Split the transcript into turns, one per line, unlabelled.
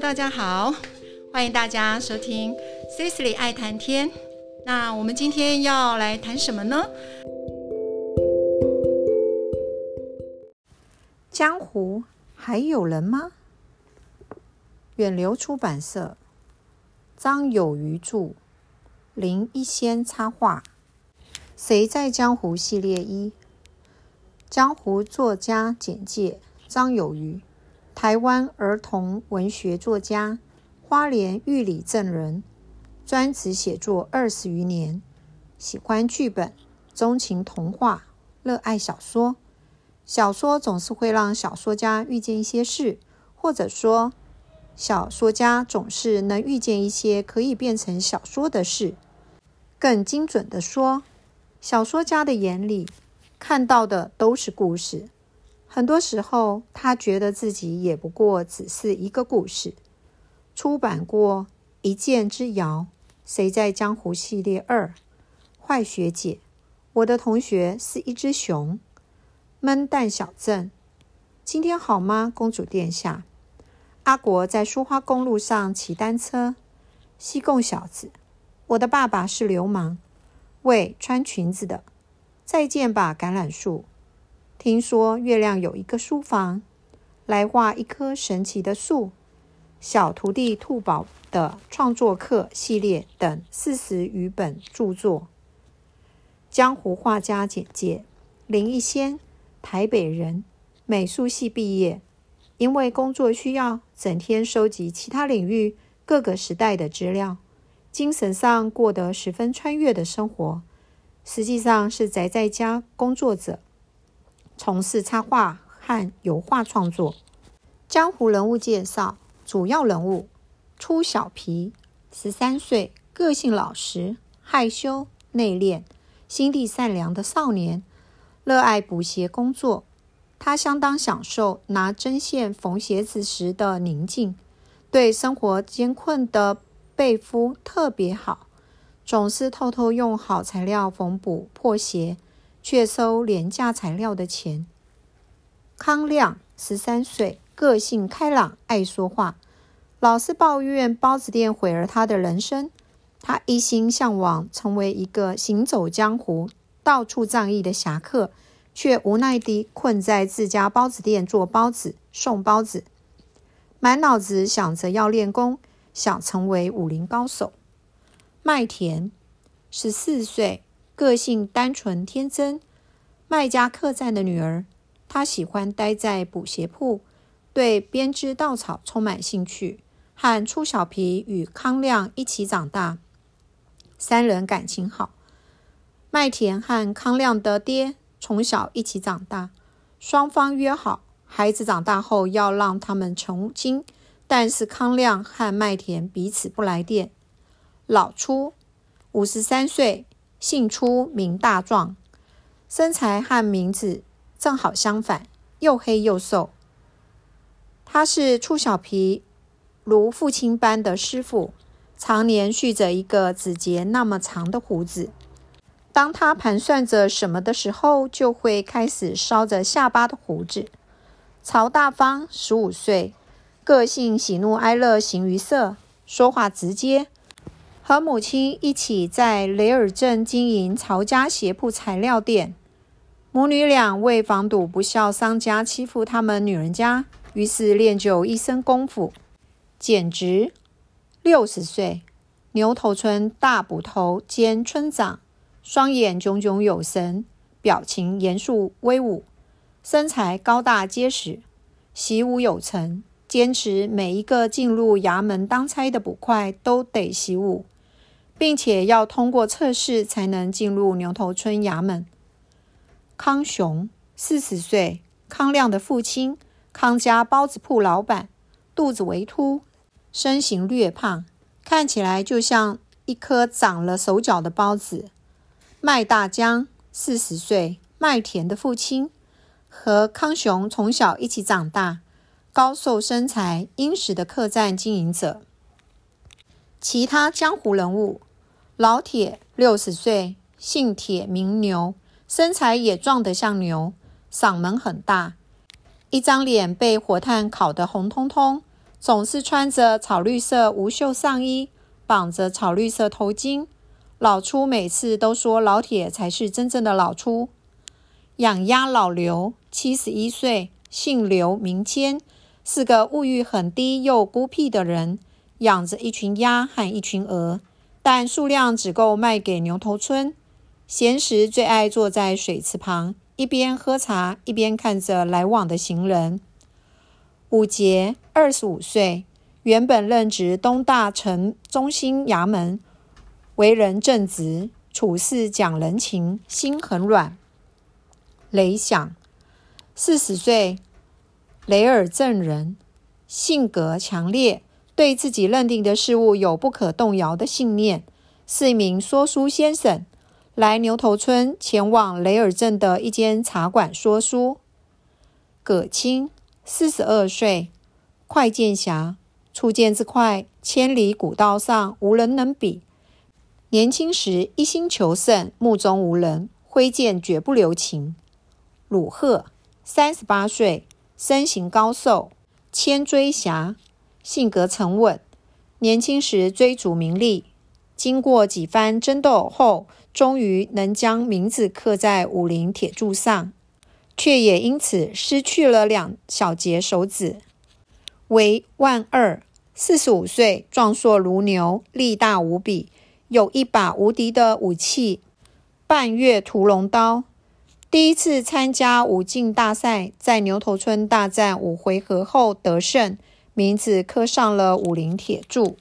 大家好，欢迎大家收听 Cecily 爱谈天。那我们今天要来谈什么呢？
江湖还有人吗？远流出版社，张有余著，林一仙插画。谁在江湖系列一？江湖作家简介：张有余。台湾儿童文学作家，花莲玉里镇人，专职写作二十余年，喜欢剧本，钟情童话，热爱小说。小说总是会让小说家遇见一些事，或者说，小说家总是能遇见一些可以变成小说的事。更精准的说，小说家的眼里看到的都是故事。很多时候，他觉得自己也不过只是一个故事。出版过《一剑之遥》，谁在江湖系列二，坏学姐，我的同学是一只熊，闷蛋小镇，今天好吗，公主殿下？阿国在苏花公路上骑单车，西贡小子，我的爸爸是流氓。喂，穿裙子的，再见吧，橄榄树。听说月亮有一个书房，来画一棵神奇的树。小徒弟兔宝的创作课系列等四十余本著作。江湖画家简介：林一仙，台北人，美术系毕业。因为工作需要，整天收集其他领域各个时代的资料，精神上过得十分穿越的生活，实际上是宅在家工作者。从事插画和油画创作。江湖人物介绍：主要人物初小皮，十三岁，个性老实、害羞、内敛，心地善良的少年，热爱补鞋工作。他相当享受拿针线缝鞋子时的宁静，对生活艰困的背夫特别好，总是偷偷用好材料缝补破鞋。却收廉价材料的钱。康亮十三岁，个性开朗，爱说话，老是抱怨包子店毁了他的人生。他一心向往成为一个行走江湖、到处仗义的侠客，却无奈地困在自家包子店做包子、送包子，满脑子想着要练功，想成为武林高手。麦田十四岁。个性单纯天真，卖家客栈的女儿，她喜欢待在补鞋铺，对编织稻草充满兴趣。和初小皮与康亮一起长大，三人感情好。麦田和康亮的爹从小一起长大，双方约好，孩子长大后要让他们成亲。但是康亮和麦田彼此不来电。老初五十三岁。姓初名大壮，身材和名字正好相反，又黑又瘦。他是初小皮如父亲般的师傅，常年蓄着一个指节那么长的胡子。当他盘算着什么的时候，就会开始烧着下巴的胡子。曹大方，十五岁，个性喜怒哀乐形于色，说话直接。和母亲一起在雷尔镇经营曹家鞋铺材料店，母女俩为防堵不孝商家欺负他们女人家，于是练就一身功夫。简直六十岁，牛头村大捕头兼村长，双眼炯炯有神，表情严肃威武，身材高大结实，习武有成，坚持每一个进入衙门当差的捕快都得习武。并且要通过测试才能进入牛头村衙门。康雄四十岁，康亮的父亲，康家包子铺老板，肚子微凸，身形略胖，看起来就像一颗长了手脚的包子。麦大江四十岁，麦田的父亲，和康雄从小一起长大，高瘦身材，殷实的客栈经营者。其他江湖人物。老铁，六十岁，姓铁名牛，身材也壮得像牛，嗓门很大，一张脸被火炭烤得红彤彤，总是穿着草绿色无袖上衣，绑着草绿色头巾。老粗每次都说老铁才是真正的老粗。养鸭老刘，七十一岁，姓刘名谦，是个物欲很低又孤僻的人，养着一群鸭和一群鹅，但数量只够卖给牛头村。闲时最爱坐在水池旁，一边喝茶，一边看着来往的行人。武杰，二十五岁，原本任职东大城中心衙门，为人正直，处事讲人情，心很软。雷响，四十岁，雷尔镇人，性格强烈，对自己认定的事物有不可动摇的信念，是一名说书先生。来牛头村，前往雷尔镇的一间茶馆说书。葛青，四十二岁，快剑侠，出剑之快，千里古道上无人能比。年轻时一心求胜，目中无人，挥剑绝不留情。鲁鹤，三十八岁，身形高瘦，千追侠，性格沉稳。年轻时追逐名利，经过几番争斗后，终于能将名字刻在武林铁柱上，却也因此失去了两小节手指。为万二，四十五岁，壮硕如牛，力大无比，有一把无敌的武器——半月屠龙刀。第一次参加武进大赛，在牛头村大战五回合后得胜，名字刻上了武林铁柱。